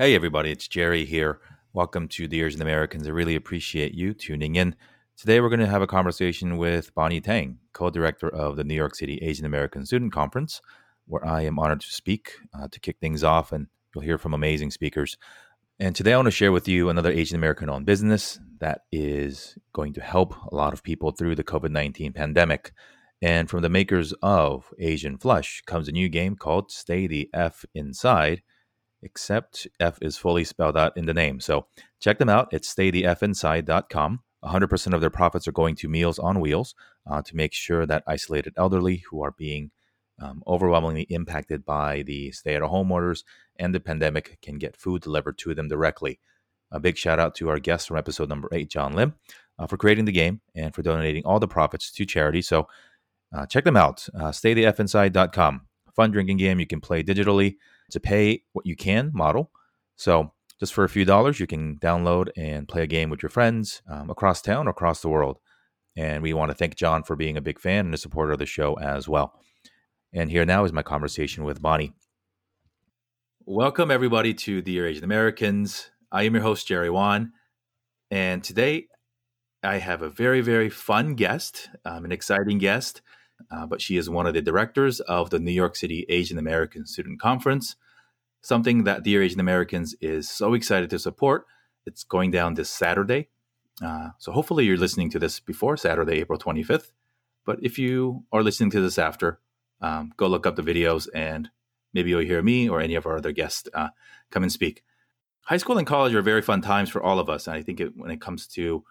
Hey, everybody, it's Jerry here. Welcome to the Asian Americans. I really appreciate you tuning in. Today, we're going to have a conversation with Bonnie Tang, co director of the New York City Asian American Student Conference, where I am honored to speak uh, to kick things off, and you'll hear from amazing speakers. And today, I want to share with you another Asian American owned business that is going to help a lot of people through the COVID 19 pandemic. And from the makers of Asian Flush comes a new game called Stay the F Inside except F is fully spelled out in the name. So check them out. It's staythefinside.com. 100% of their profits are going to Meals on Wheels uh, to make sure that isolated elderly who are being um, overwhelmingly impacted by the stay at home orders and the pandemic can get food delivered to them directly. A big shout out to our guest from episode number eight, John Lim, uh, for creating the game and for donating all the profits to charity. So uh, check them out. Uh, staythefinside.com. Fun drinking game you can play digitally. A pay what you can model. So just for a few dollars, you can download and play a game with your friends um, across town or across the world. And we want to thank John for being a big fan and a supporter of the show as well. And here now is my conversation with Bonnie. Welcome, everybody, to Dear Asian Americans. I am your host, Jerry Won. And today I have a very, very fun guest, um, an exciting guest uh, but she is one of the directors of the New York City Asian American Student Conference, something that Dear Asian Americans is so excited to support. It's going down this Saturday. Uh, so hopefully you're listening to this before Saturday, April 25th. But if you are listening to this after, um, go look up the videos and maybe you'll hear me or any of our other guests uh, come and speak. High school and college are very fun times for all of us. And I think it, when it comes to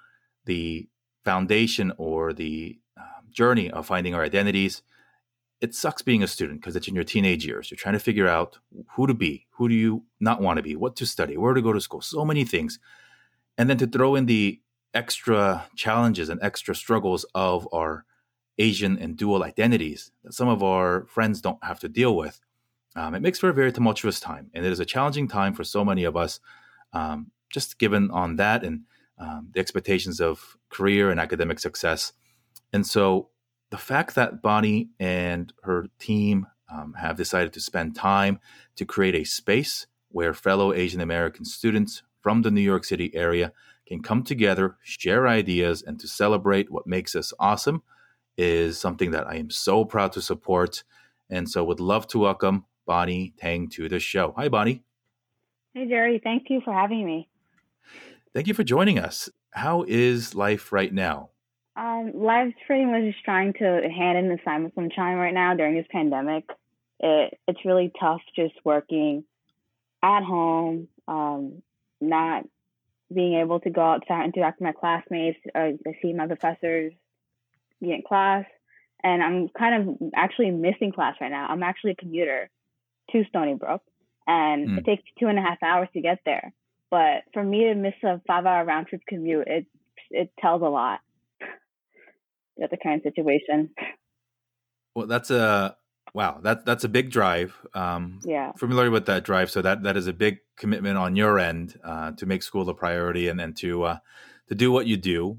the foundation or the journey of finding our identities. It sucks being a student because it's in your teenage years. You're trying to figure out who to be, who do you not want to be, what to study, where to go to school, so many things. And then to throw in the extra challenges and extra struggles of our Asian and dual identities that some of our friends don't have to deal with. Um, it makes for a very tumultuous time, and it is a challenging time for so many of us. Um, just given on that and um, the expectations of career and academic success, and so the fact that Bonnie and her team um, have decided to spend time to create a space where fellow Asian American students from the New York City area can come together, share ideas, and to celebrate what makes us awesome is something that I am so proud to support. And so would love to welcome Bonnie Tang to the show. Hi, Bonnie. Hey, Jerry. Thank you for having me. Thank you for joining us. How is life right now? Um, life's pretty much just trying to hand in assignments on time right now during this pandemic. It it's really tough just working at home, um, not being able to go outside and interact with my classmates or see my professors be in class. And I'm kind of actually missing class right now. I'm actually a commuter to Stony Brook, and mm. it takes two and a half hours to get there. But for me to miss a five hour round trip commute, it it tells a lot at the current situation. Well, that's a wow. That that's a big drive. Um, yeah, familiar with that drive. So that that is a big commitment on your end uh, to make school a priority and then to uh, to do what you do.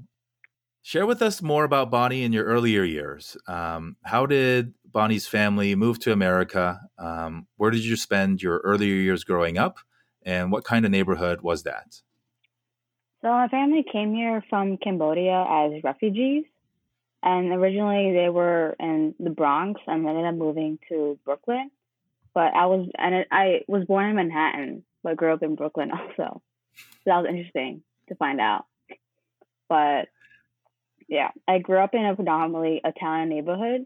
Share with us more about Bonnie in your earlier years. Um, how did Bonnie's family move to America? Um, where did you spend your earlier years growing up? And what kind of neighborhood was that? So, my family came here from Cambodia as refugees. And originally they were in the Bronx and ended up moving to Brooklyn. But I was and I was born in Manhattan, but grew up in Brooklyn also. So that was interesting to find out. But yeah, I grew up in a predominantly Italian neighborhood.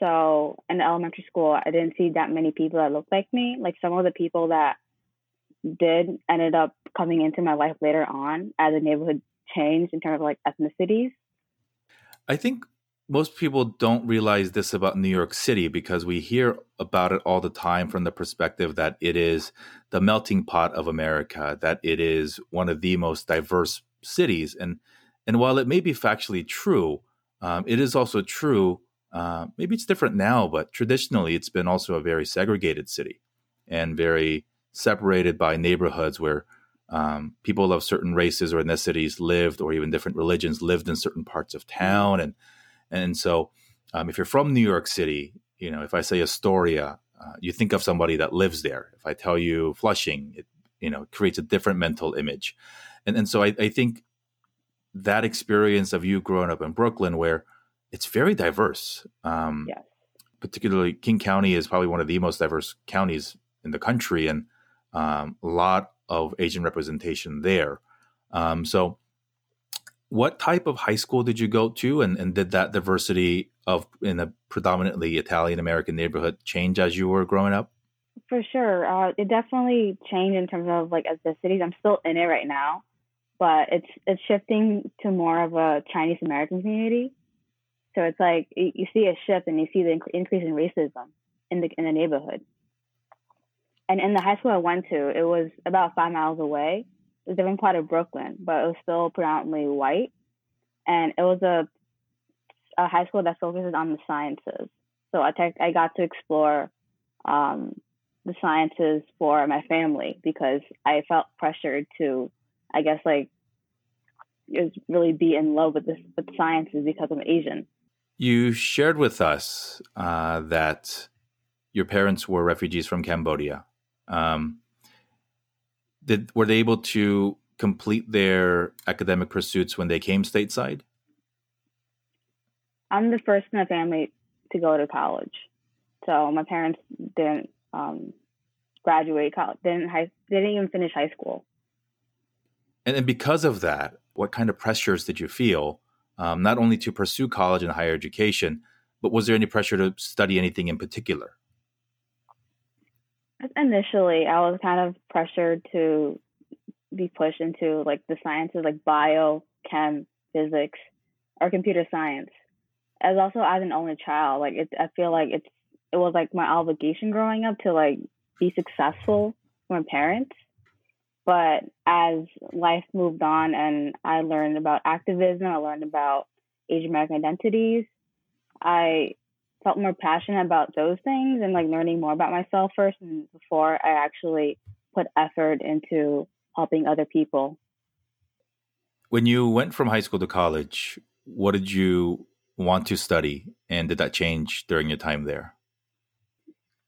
So in elementary school, I didn't see that many people that looked like me. Like some of the people that did ended up coming into my life later on as the neighborhood changed in terms of like ethnicities. I think most people don't realize this about New York City because we hear about it all the time from the perspective that it is the melting pot of America, that it is one of the most diverse cities. And and while it may be factually true, um, it is also true. Uh, maybe it's different now, but traditionally it's been also a very segregated city and very separated by neighborhoods where um, people of certain races or ethnicities lived, or even different religions lived in certain parts of town, and and so um, if you're from New York City, you know if I say Astoria, uh, you think of somebody that lives there. If I tell you Flushing, it, you know creates a different mental image and and so i, I think that experience of you growing up in brooklyn where it's very diverse um, yes. particularly Kings County is probably one of the most diverse counties in the country and um, a lot of asian representation there um, so what type of high school did you go to and, and did that diversity of in a predominantly italian american neighborhood change as you were growing up for sure. Uh, it definitely changed in terms of like ethnicities. I'm still in it right now, but it's it's shifting to more of a Chinese American community. So it's like you see a shift and you see the increase in racism in the in the neighborhood. And in the high school I went to, it was about five miles away. It was a different part of Brooklyn, but it was still predominantly white. And it was a a high school that focuses on the sciences. So I tech, I got to explore um, the sciences for my family because I felt pressured to, I guess, like, just really be in love with this with sciences because I'm Asian. You shared with us uh, that your parents were refugees from Cambodia. Um, did were they able to complete their academic pursuits when they came stateside? I'm the first in the family to go to college, so my parents didn't um, graduate college. Didn't high, didn't even finish high school. And then because of that, what kind of pressures did you feel, um, not only to pursue college and higher education, but was there any pressure to study anything in particular? Initially, I was kind of pressured to be pushed into like the sciences, like bio, chem, physics, or computer science. As also as an only child, like it, I feel like it's it was like my obligation growing up to like be successful for my parents. But as life moved on and I learned about activism, I learned about Asian American identities, I felt more passionate about those things and like learning more about myself first and before I actually put effort into helping other people. When you went from high school to college, what did you want to study and did that change during your time there?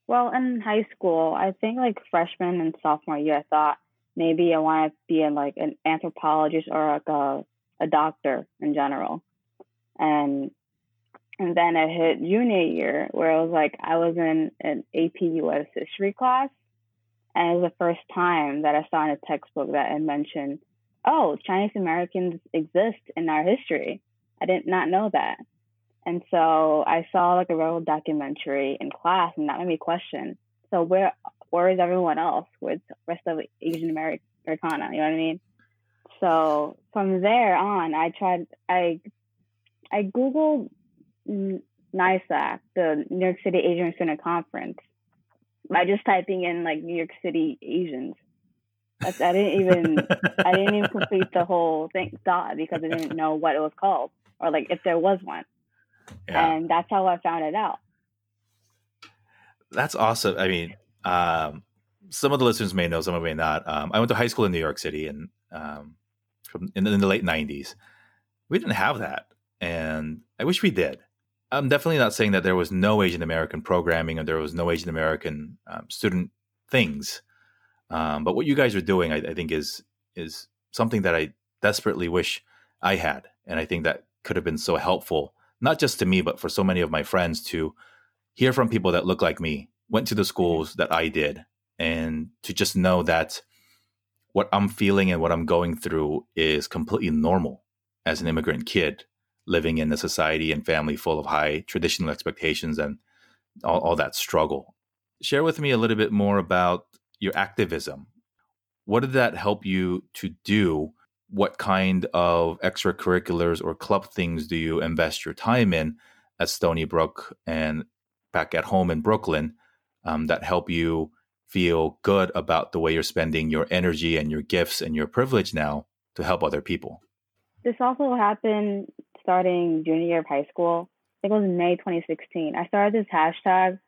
Well, in high school, I think like freshman and sophomore year, I thought maybe I want to be in like an anthropologist or like a, a doctor in general. And and then I hit junior year where I was like I was in an AP US history class and it was the first time that I saw in a textbook that it mentioned, oh, Chinese Americans exist in our history. I did not know that. And so I saw like a real documentary in class, and that made me question. So where where is everyone else? with rest of Asian Americana? You know what I mean? So from there on, I tried. I I googled NYSAC, the New York City Asian Student Conference, by just typing in like New York City Asians. That's, I didn't even I didn't even complete the whole thing thought because I didn't know what it was called or like if there was one. Yeah. And that's how I found it out. That's awesome. I mean, um, some of the listeners may know, some of them may not. Um, I went to high school in New York City, and um, from in, in, the late '90s, we didn't have that, and I wish we did. I'm definitely not saying that there was no Asian American programming or there was no Asian American um, student things, um, but what you guys are doing, I, I think, is is something that I desperately wish I had, and I think that could have been so helpful not just to me, but for so many of my friends to hear from people that look like me, went to the schools that I did, and to just know that what I'm feeling and what I'm going through is completely normal as an immigrant kid living in a society and family full of high traditional expectations and all, all that struggle. Share with me a little bit more about your activism. What did that help you to do what kind of extracurriculars or club things do you invest your time in at Stony Brook and back at home in Brooklyn um, that help you feel good about the way you're spending your energy and your gifts and your privilege now to help other people? This also happened starting junior year of high school. I think it was May 2016. I started this hashtag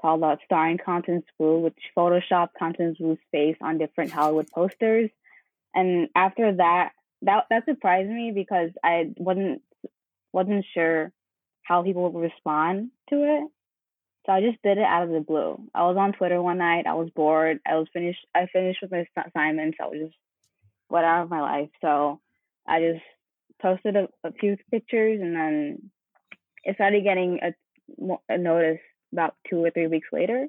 called uh, Starring Constance Wu, which photoshopped Constance Wu's face on different Hollywood posters and after that that that surprised me because I wasn't wasn't sure how people would respond to it. So I just did it out of the blue. I was on Twitter one night. I was bored. I was finished. I finished with my assignments. I was just what out of my life. So I just posted a, a few pictures, and then it started getting a, a notice about two or three weeks later,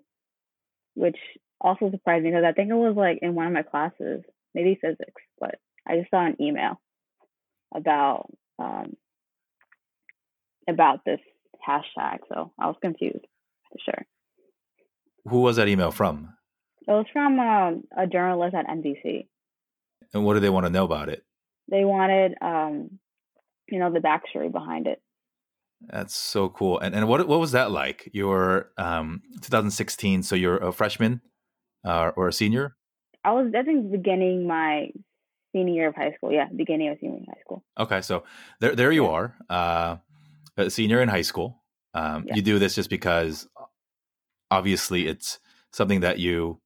which also surprised me because I think it was like in one of my classes, maybe physics, but I just saw an email about um, about this hashtag. So I was confused for sure. Who was that email from? It was from uh, a journalist at NBC. And what do they want to know about it? They wanted, um, you know, the backstory behind it. That's so cool. And and what what was that like? You're um, 2016, so you're a freshman uh, or a senior. I was, I think, beginning my senior year of high school. Yeah, beginning of senior high school. Okay, so there there you are, uh, a senior in high school. Um, yeah. You do this just because, obviously, it's something that you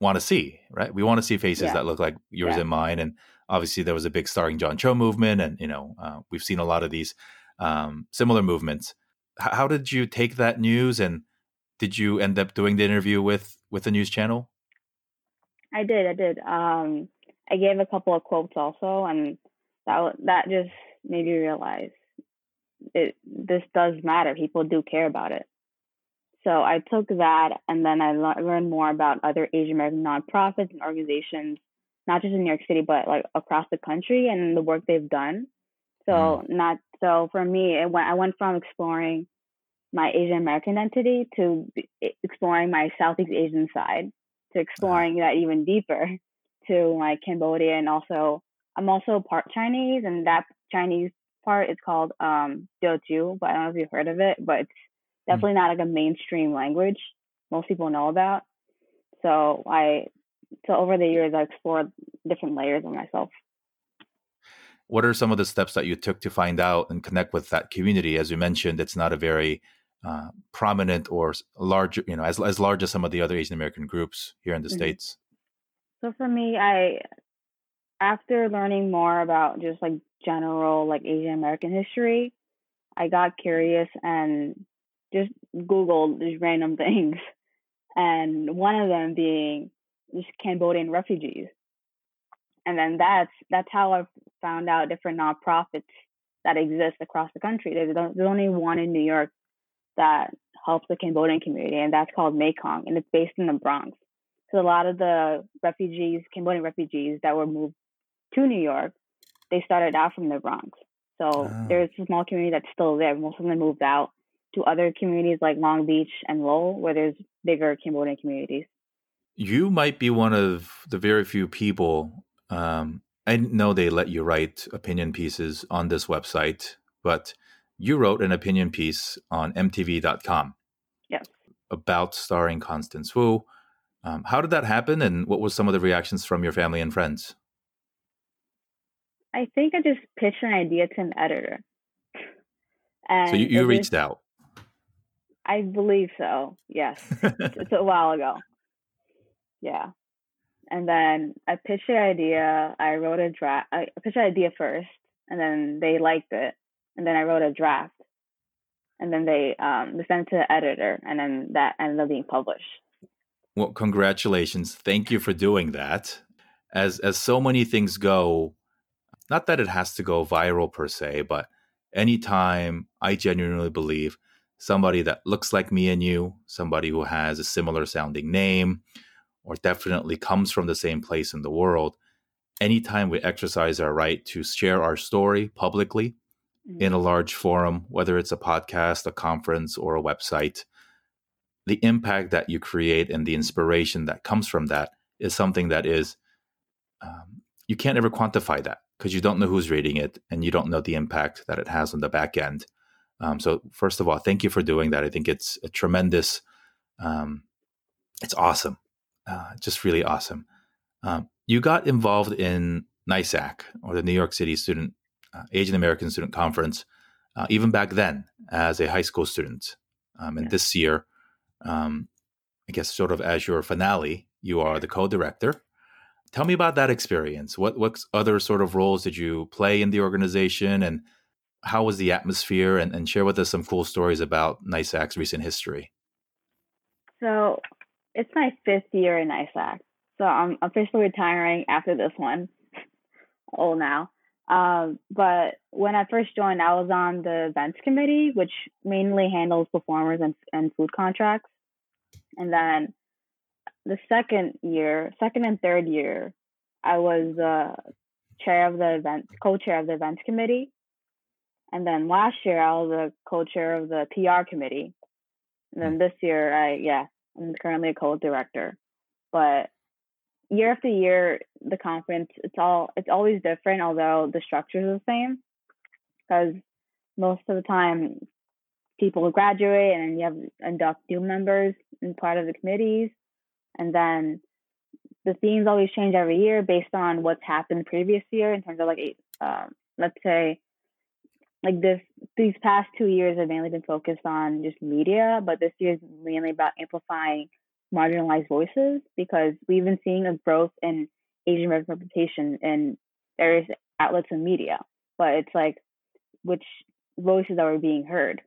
want to see, right? We want to see faces yeah. that look like yours yeah. and mine, and obviously there was a big starring John Cho movement, and you know uh, we've seen a lot of these um, similar movements. H- how did you take that news, and did you end up doing the interview with with the news channel? I did. I did. Um, I gave a couple of quotes also, and that that just made me realize it. This does matter. People do care about it. So I took that, and then I le- learned more about other Asian American nonprofits and organizations, not just in New York City, but like across the country, and the work they've done. So mm. not so for me, it went. I went from exploring my Asian American identity to exploring my Southeast Asian side to exploring that even deeper to like Cambodia and also I'm also part Chinese and that Chinese part is called um Teochew, but I don't know if you've heard of it, but it's. Definitely mm. not like a mainstream language most people know about. So I so over the years I explored different layers of myself. What are some of the steps that you took to find out and connect with that community? As you mentioned, it's not a very uh, prominent or large, you know, as as large as some of the other Asian American groups here in the mm-hmm. states. So for me, I after learning more about just like general like Asian American history, I got curious and just Googled these random things, and one of them being just Cambodian refugees, and then that's that's how I found out different nonprofits that exist across the country. There's, there's only one in New York that helps the Cambodian community, and that's called Mekong, and it's based in the Bronx. So a lot of the refugees, Cambodian refugees that were moved to New York, they started out from the Bronx. So oh. there's a small community that's still there. Most of them moved out to other communities like Long Beach and Lowell, where there's bigger Cambodian communities. You might be one of the very few people. Um, I know they let you write opinion pieces on this website, but you wrote an opinion piece on MTV.com. Yes. About starring Constance Wu. Um, how did that happen, and what was some of the reactions from your family and friends? I think I just pitched an idea to an editor. And so you, you reached was, out. I believe so. Yes, it's a while ago. Yeah, and then I pitched the idea. I wrote a draft. I pitched the idea first, and then they liked it, and then I wrote a draft, and then they um they sent it to the editor, and then that ended up being published. Well, congratulations! Thank you for doing that. As as so many things go, not that it has to go viral per se, but anytime I genuinely believe somebody that looks like me and you, somebody who has a similar sounding name, or definitely comes from the same place in the world, anytime we exercise our right to share our story publicly mm-hmm. in a large forum, whether it's a podcast, a conference, or a website, the impact that you create and the inspiration that comes from that is something that is um, you can't ever quantify that because you don't know who's reading it and you don't know the impact that it has on the back end. Um, so first of all, thank you for doing that. I think it's a tremendous, um, it's awesome, uh, just really awesome. Um, you got involved in NYSAC or the New York City Student uh, Asian American Student Conference, uh, even back then as a high school student. Um, and yeah. this year, um, I guess, sort of as your finale, you are the co-director. Tell me about that experience. What what other sort of roles did you play in the organization, and how was the atmosphere? And, and share with us some cool stories about NYSAC's recent history. So it's my fifth year in NYSAC. So I'm officially retiring after this one. Old now. Um, but when I first joined, I was on the events committee, which mainly handles performers and, and food contracts. And then the second year, second and third year, I was uh, chair of the event, co-chair of the events committee. And then last year, I was a co-chair of the PR committee. And then this year, I yeah, I'm currently a co-director. But year after year, the conference it's all it's always different, although the structure is the same. Because most of the time, people graduate and you have induct new members in part of the committees, and then the themes always change every year based on what's happened the previous year in terms of like um, let's say like this these past two years have mainly been focused on just media but this year is mainly about amplifying marginalized voices because we've been seeing a growth in asian representation in various outlets of media but it's like which voices are being heard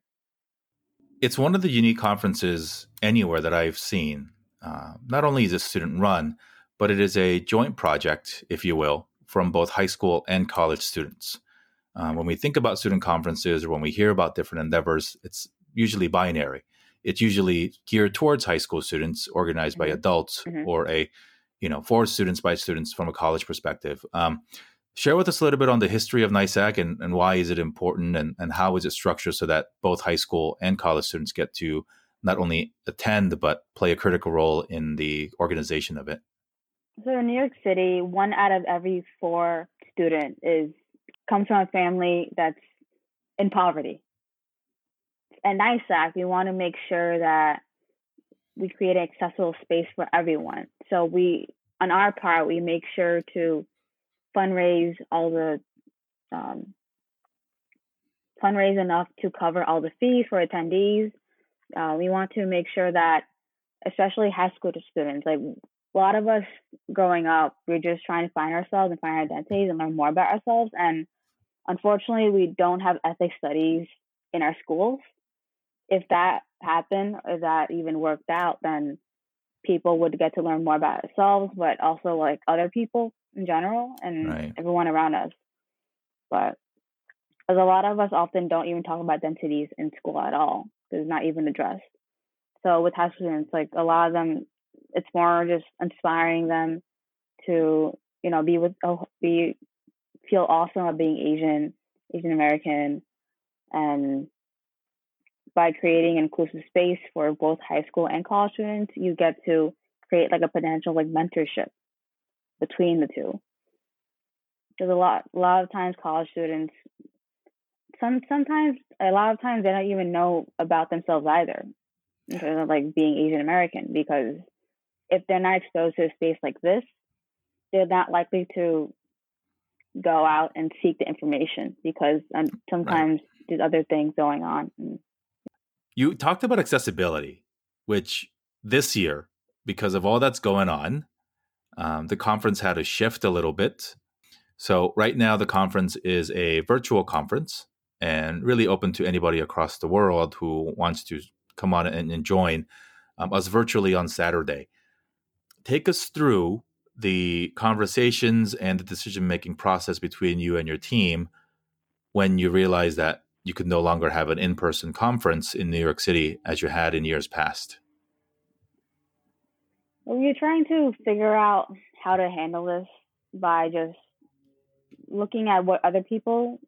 it's one of the unique conferences anywhere that i've seen uh, not only is it student run but it is a joint project, if you will, from both high school and college students. Um, when we think about student conferences or when we hear about different endeavors, it's usually binary. It's usually geared towards high school students, organized mm-hmm. by adults, mm-hmm. or a, you know, for students by students from a college perspective. Um, share with us a little bit on the history of NYSAC and, and why is it important and, and how is it structured so that both high school and college students get to not only attend but play a critical role in the organization of it. So in New York City, one out of every four student is comes from a family that's in poverty. At NYSAC, we want to make sure that we create an accessible space for everyone. So we, on our part, we make sure to fundraise all the um, fundraise enough to cover all the fees for attendees. Uh, we want to make sure that, especially high school students, like a lot of us growing up, we're just trying to find ourselves and find our identities and learn more about ourselves. And unfortunately, we don't have ethics studies in our schools. If that happened or that even worked out, then people would get to learn more about ourselves, but also like other people in general and right. everyone around us. But as a lot of us often don't even talk about identities in school at all, it's not even addressed. So with high students, like a lot of them it's more just inspiring them to you know be with oh, be feel awesome of being Asian, Asian American, and by creating an inclusive space for both high school and college students, you get to create like a potential like mentorship between the two. Because a lot a lot of times college students some sometimes a lot of times they don't even know about themselves either in terms of like being Asian American because if they're not exposed to a space like this, they're not likely to go out and seek the information because um, sometimes right. there's other things going on. You talked about accessibility, which this year, because of all that's going on, um, the conference had to shift a little bit. So, right now, the conference is a virtual conference and really open to anybody across the world who wants to come on and, and join um, us virtually on Saturday take us through the conversations and the decision making process between you and your team when you realized that you could no longer have an in person conference in New York City as you had in years past? Well, you're trying to figure out how to handle this by just looking at what other people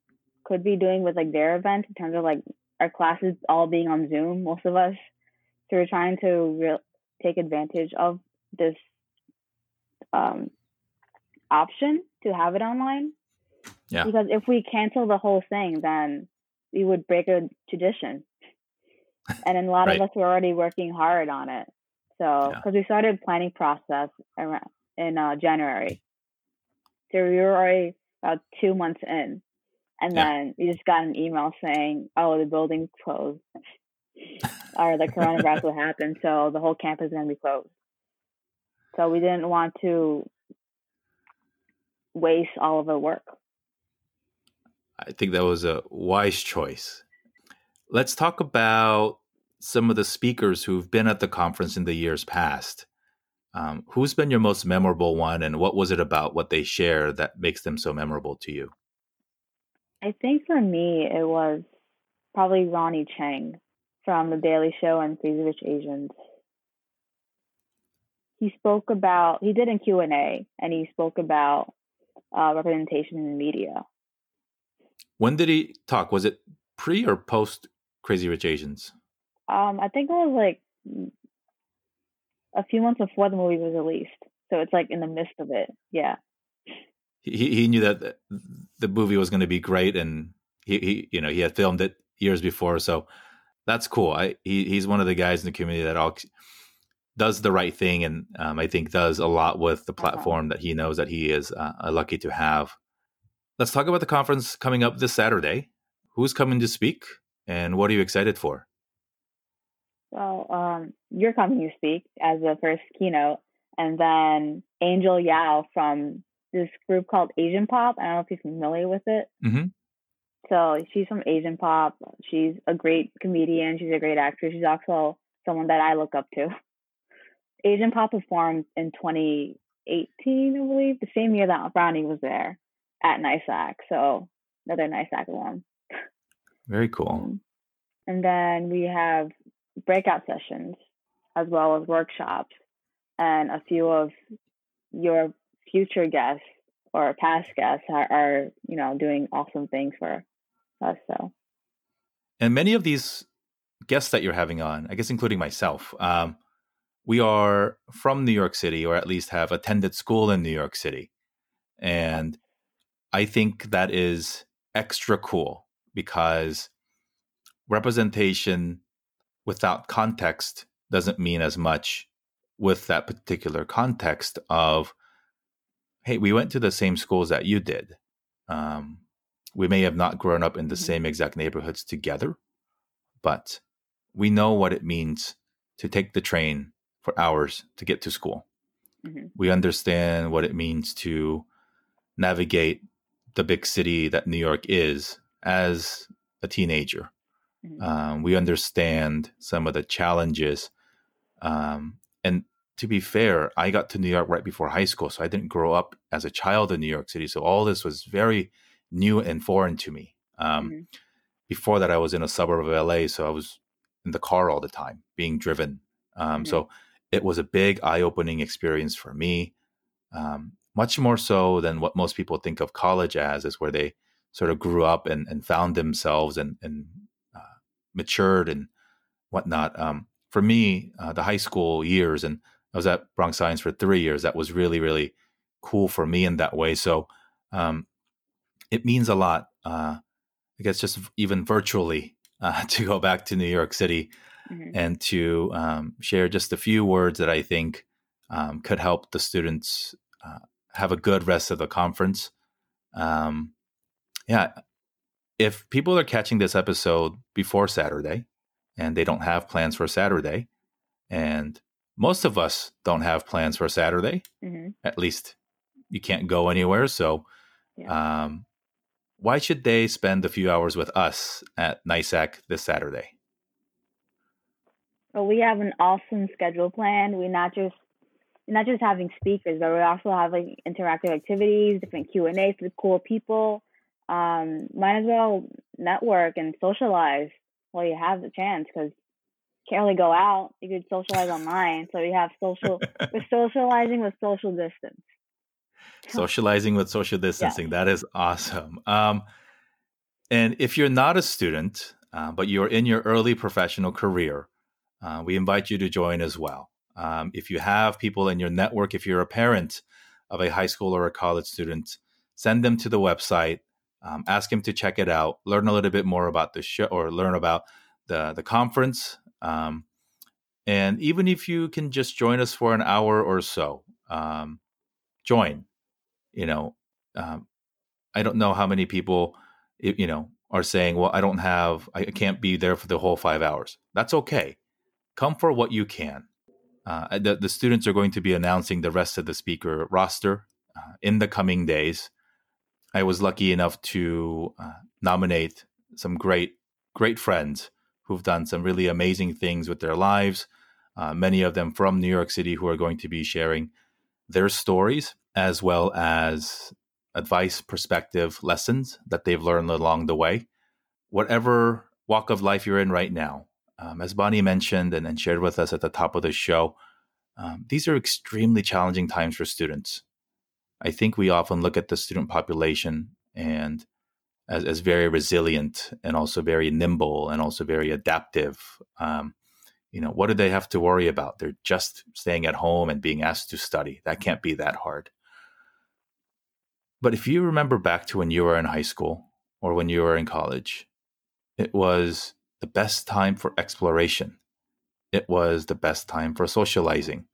could be doing with like their events in terms of like our classes all being on Zoom, most of us. So we're trying to re- take advantage of this um, option to have it online. Yeah. Because if we cancel the whole thing, then we would break a tradition. And a lot right. of us were already working hard on it. So, because yeah. we started planning process around in uh, January, so we were already about two months in, and yeah. then we just got an email saying, "Oh, the building's closed," or the coronavirus will happen, so the whole campus is going to be closed. So we didn't want to waste all of the work. I think that was a wise choice. Let's talk about some of the speakers who've been at the conference in the years past, um, who's been your most memorable one, and what was it about what they share that makes them so memorable to you? I think for me, it was probably Ronny Chieng from The Daily Show and Crazy Rich Asians. He spoke about he did in Q and A, and he spoke about uh, representation in the media. When did he talk? Was it pre or post Crazy Rich Asians? Um, I think it was like a few months before the movie was released, so it's like in the midst of it. Yeah. He he knew that the movie was going to be great, and he, he you know he had filmed it years before, so that's cool. I he, he's one of the guys in the community that all does the right thing, and um, I think does a lot with the platform uh-huh. that he knows that he is uh, lucky to have. Let's talk about the conference coming up this Saturday. Who's coming to speak, and what are you excited for? Well, um, you're coming to speak as the first keynote, and then Angel Yao from this group called Asian Pop. I don't know if you're familiar with it. Mm-hmm. So she's from Asian Pop. She's a great comedian. She's a great actress. She's also someone that I look up to. Asian Pop performed in 2018, I believe, the same year that Ronny was there at NYSAC. So another NYSAC alum. Very cool. Um, and then we have breakout sessions as well as workshops and a few of your future guests or past guests are, are you know doing awesome things for us so and many of these guests that you're having on i guess including myself um, we are from new york city or at least have attended school in new york city and i think that is extra cool because representation without context doesn't mean as much with that particular context of hey we went to the same schools that you did um, we may have not grown up in the mm-hmm. same exact neighborhoods together but we know what it means to take the train for hours to get to school mm-hmm. we understand what it means to navigate the big city that new york is as a teenager Mm-hmm. Um, we understand some of the challenges. Um, and to be fair, I got to New York right before high school, so I didn't grow up as a child in New York City. So all this was very new and foreign to me. Um, mm-hmm. Before that, I was in a suburb of LA, so I was in the car all the time, being driven. Um, mm-hmm. So it was a big eye-opening experience for me. Um, much more so than what most people think of college as, is where they sort of grew up and, and found themselves and, and matured and whatnot. Um, for me, uh, the high school years, and I was at Bronx Science for three years. That was really, really cool for me in that way. So um, it means a lot. Uh, I guess just even virtually uh, to go back to New York City mm-hmm. and to um, share just a few words that I think um, could help the students uh, have a good rest of the conference. Um, yeah, if people are catching this episode before Saturday and they don't have plans for Saturday, and most of us don't have plans for Saturday, mm-hmm. at least you can't go anywhere. So, yeah. um, why should they spend a few hours with us at NYSAC this Saturday? Well, we have an awesome schedule planned. We're not just not just having speakers, but we're also having interactive activities, different Q and A's with cool people um, might as well network and socialize while you have the chance because can't really go out. You could socialize online, so we have social. we're socializing with social distance. Socializing with social distancing. Yeah. That is awesome. Um, and if you're not a student, uh, but you're in your early professional career, uh, we invite you to join as well. Um, if you have people in your network, if you're a parent of a high school or a college student, send them to the website um, ask him to check it out, learn a little bit more about the show or learn about the the conference. Um, and even if you can just join us for an hour or so, um, join. You know, um, I don't know how many people, you know, are saying, "Well, I don't have, I can't be there for the whole five hours." That's okay. Come for what you can. Uh, the, the students are going to be announcing the rest of the speaker roster uh, in the coming days. I was lucky enough to uh, nominate some great, great friends who've done some really amazing things with their lives. Uh, many of them from New York City who are going to be sharing their stories as well as advice, perspective, lessons that they've learned along the way. Whatever walk of life you're in right now, um, as Bonnie mentioned and, and, shared with us at the top of the show, um, these are extremely challenging times for students. I think we often look at the student population and as, as very resilient and also very nimble and also very adaptive. Um, you know, what do they have to worry about? They're just staying at home and being asked to study. That can't be that hard. But if you remember back to when you were in high school or when you were in college, it was the best time for exploration. It was the best time for socializing.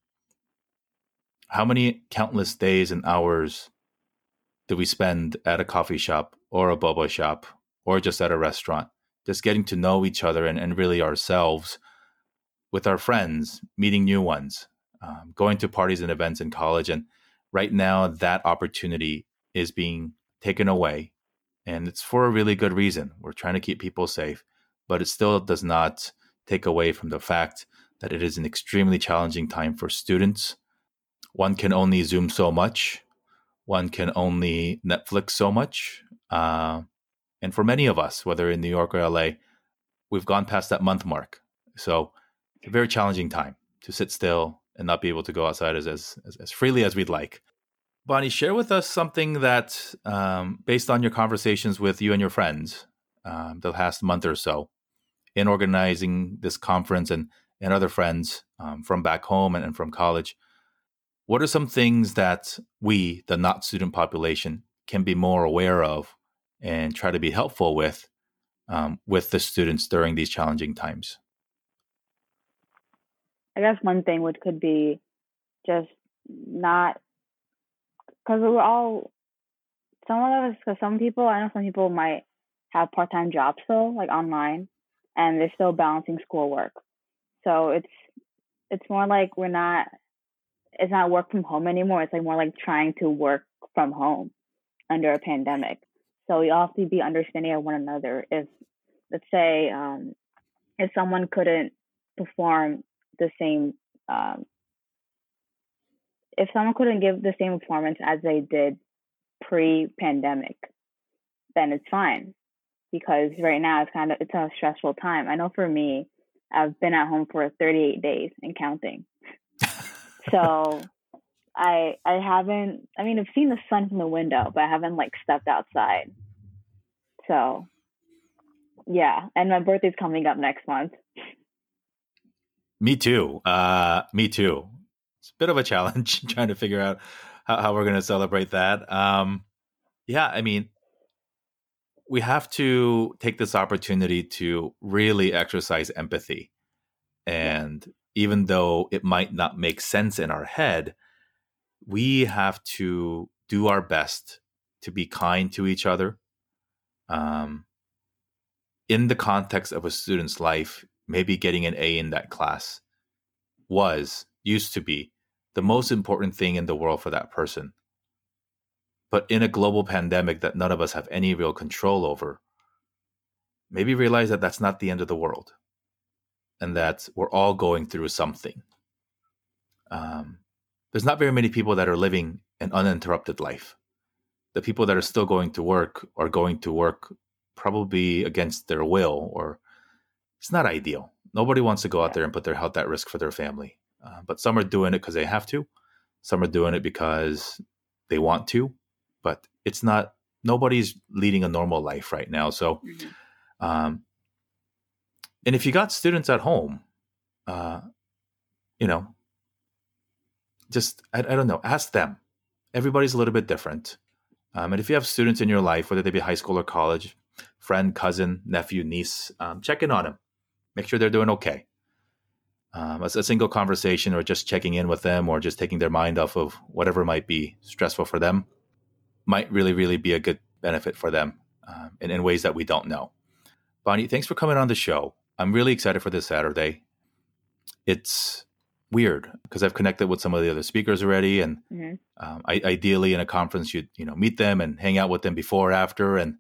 How many countless days and hours do we spend at a coffee shop or a boba shop or just at a restaurant, just getting to know each other and, and really ourselves with our friends, meeting new ones, um, going to parties and events in college. And right now, that opportunity is being taken away. And it's for a really good reason. We're trying to keep people safe, but it still does not take away from the fact that it is an extremely challenging time for students. One can only Zoom so much, one can only Netflix so much. Uh, and for many of us, whether in New York or LA, we've gone past that month mark. So a very challenging time to sit still and not be able to go outside as as, as freely as we'd like. Bonnie, share with us something that, um, based on your conversations with you and your friends um, the last month or so, in organizing this conference and and other friends um, from back home and, and from college, what are some things that we, the not student population, can be more aware of and try to be helpful with um, with the students during these challenging times? I guess one thing would could be just not because we're all some of us because some people I know some people might have part time jobs still like online and they're still balancing schoolwork. So it's it's more like we're not it's not work from home anymore. It's like more like trying to work from home under a pandemic. So we all have to be understanding of one another. If let's say um, if someone couldn't perform the same um, if someone couldn't give the same performance as they did pre-pandemic then it's fine because right now it's kind of it's a stressful time i know for me i've been at home for 38 days and counting so i i haven't i mean i've seen the sun from the window but i haven't like stepped outside so yeah and my birthday's coming up next month me too. Uh, me too. It's a bit of a challenge trying to figure out how, how we're going to celebrate that. Um, yeah, I mean, we have to take this opportunity to really exercise empathy. And even though it might not make sense in our head, we have to do our best to be kind to each other. Um, in the context of a student's life, maybe getting an A in that class was, used to be, the most important thing in the world for that person. But in a global pandemic that none of us have any real control over, maybe realize that that's not the end of the world and that we're all going through something. Um, there's not very many people that are living an uninterrupted life. The people that are still going to work are going to work probably against their will or it's not ideal. Nobody wants to go out there and put their health at risk for their family. Uh, but some are doing it because they have to. Some are doing it because they want to. But it's not. Nobody's leading a normal life right now. So, mm-hmm. um, and if you got students at home, uh, you know, just I, I don't know. Ask them. Everybody's a little bit different. Um, and if you have students in your life, whether they be high school or college, friend, cousin, nephew, niece, um, check in on them make sure they're doing okay. Um, a, a single conversation or just checking in with them or just taking their mind off of whatever might be stressful for them might really, really be a good benefit for them um, in, in ways that we don't know. Bonnie, thanks for coming on the show. I'm really excited for this Saturday. It's weird because I've connected with some of the other speakers already, and mm-hmm. um, I, ideally in a conference, you you know meet them and hang out with them before, after, and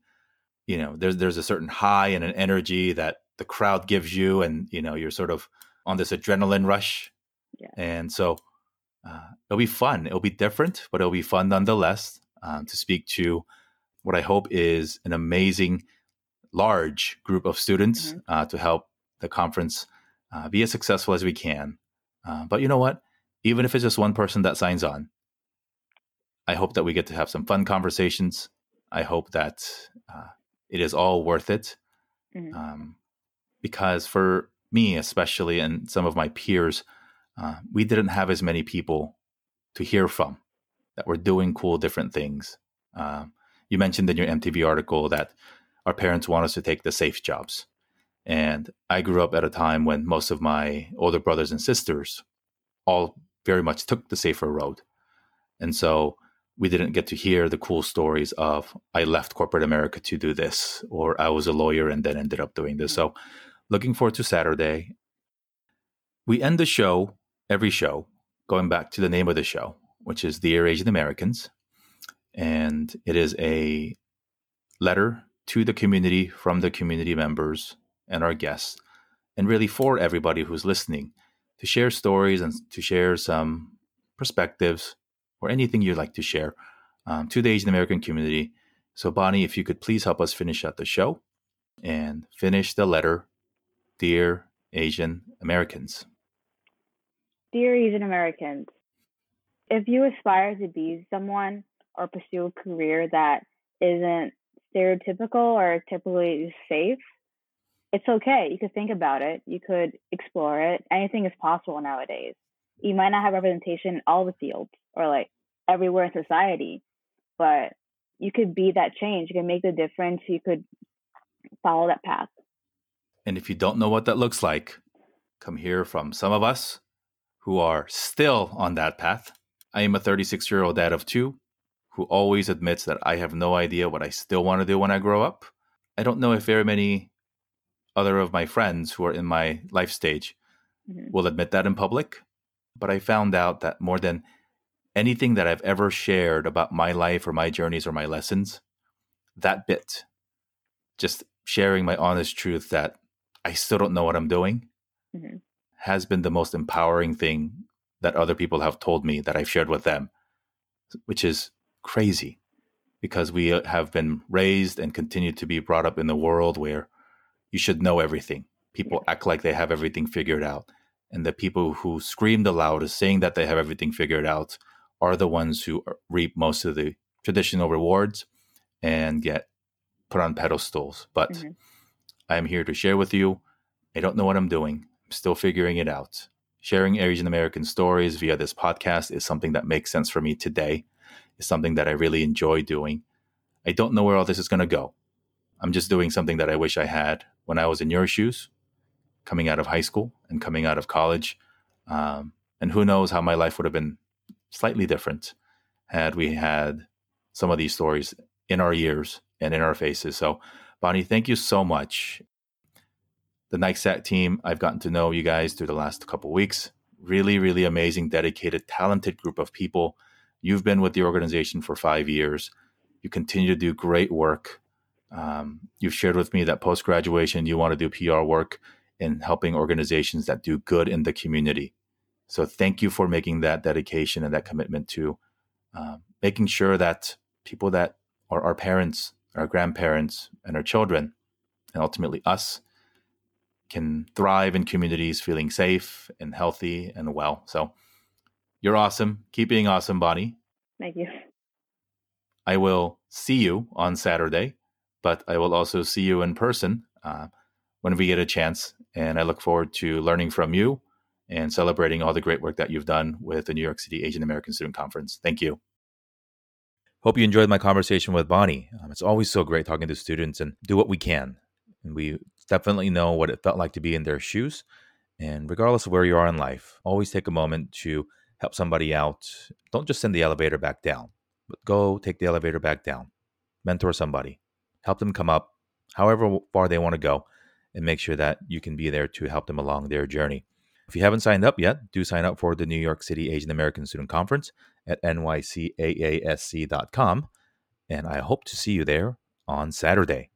you know there's there's a certain high and an energy that the crowd gives you, and you know you're sort of on this adrenaline rush. Yeah. And so uh, it'll be fun. It'll be different, but it'll be fun nonetheless um, to speak to what I hope is an amazing, large group of students Mhm. uh, to help the conference uh, be as successful as we can. Uh, but you know what? Even if it's just one person that signs on, I hope that we get to have some fun conversations. I hope that uh, it is all worth it. Mhm. Um, because for me, especially, and some of my peers, uh, we didn't have as many people to hear from that were doing cool, different things. Um, you mentioned in your MTV article that our parents want us to take the safe jobs. And I grew up at a time when most of my older brothers and sisters all very much took the safer road. And so we didn't get to hear the cool stories of I left corporate America to do this, or I was a lawyer and then ended up doing this. So looking forward to Saturday. We end the show, every show, going back to the name of the show, which is Dear Asian Americans. And it is a letter to the community from the community members and our guests, and really for everybody who's listening to share stories and to share some perspectives or anything you'd like to share um, to the Asian American community. So, Bonnie, if you could please help us finish out the show and finish the letter Dear Asian Americans. Dear Asian Americans, if you aspire to be someone or pursue a career that isn't stereotypical or typically safe, it's okay. You could think about it. You could explore it. Anything is possible nowadays. You might not have representation in all the fields or like everywhere in society, but you could be that change. You can make the difference. You could follow that path. And if you don't know what that looks like, come hear from some of us who are still on that path. I am a 36 year old dad of two who always admits that I have no idea what I still want to do when I grow up. I don't know if very many other of my friends who are in my life stage Mhm. will admit that in public, but I found out that more than anything that I've ever shared about my life or my journeys or my lessons, that bit, just sharing my honest truth that I still don't know what I'm doing, Mhm. has been the most empowering thing that other people have told me that I've shared with them, which is crazy because we have been raised and continue to be brought up in the world where you should know everything. People act like they have everything figured out. And the people who scream the loudest saying that they have everything figured out are the ones who reap most of the traditional rewards and get put on pedestals. But Mhm. I'm here to share with you. I don't know what I'm doing. I'm still figuring it out. Sharing Asian American stories via this podcast is something that makes sense for me today. It's something that I really enjoy doing. I don't know where all this is going to go. I'm just doing something that I wish I had when I was in your shoes, coming out of high school and coming out of college. Um, and who knows how my life would have been slightly different had we had some of these stories in our ears and in our faces. So, Bonnie, thank you so much. The NYCAASC team, I've gotten to know you guys through the last couple weeks. Really, really amazing, dedicated, talented group of people. You've been with the organization for five years. You continue to do great work. Um, you've shared with me that post graduation, you want to do PR work in helping organizations that do good in the community. So, thank you for making that dedication and that commitment to uh, making sure that people that are our parents, our grandparents, and our children, and ultimately us, can thrive in communities feeling safe and healthy and well. So, you're awesome. Keep being awesome, Bonnie. Thank you. I will see you on Saturday, but I will also see you in person uh, when we get a chance. And I look forward to learning from you and celebrating all the great work that you've done with the New York City Asian American Student Conference. Thank you. Hope you enjoyed my conversation with Bonnie. Um, it's always so great talking to students and do what we can. And we definitely know what it felt like to be in their shoes. And regardless of where you are in life, always take a moment to help somebody out. Don't just send the elevator back down, but go take the elevator back down. Mentor somebody, help them come up however far they want to go, and make sure that you can be there to help them along their journey. If you haven't signed up yet, do sign up for the New York City Asian American Student Conference at nycaasc.com, and I hope to see you there on Saturday.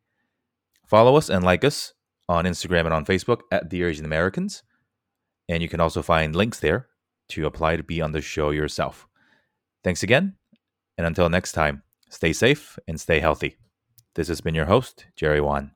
Follow us and like us on Instagram and on Facebook at The Asian Americans. And you can also find links there to apply to be on the show yourself. Thanks again. And until next time, stay safe and stay healthy. This has been your host, Jerry Won.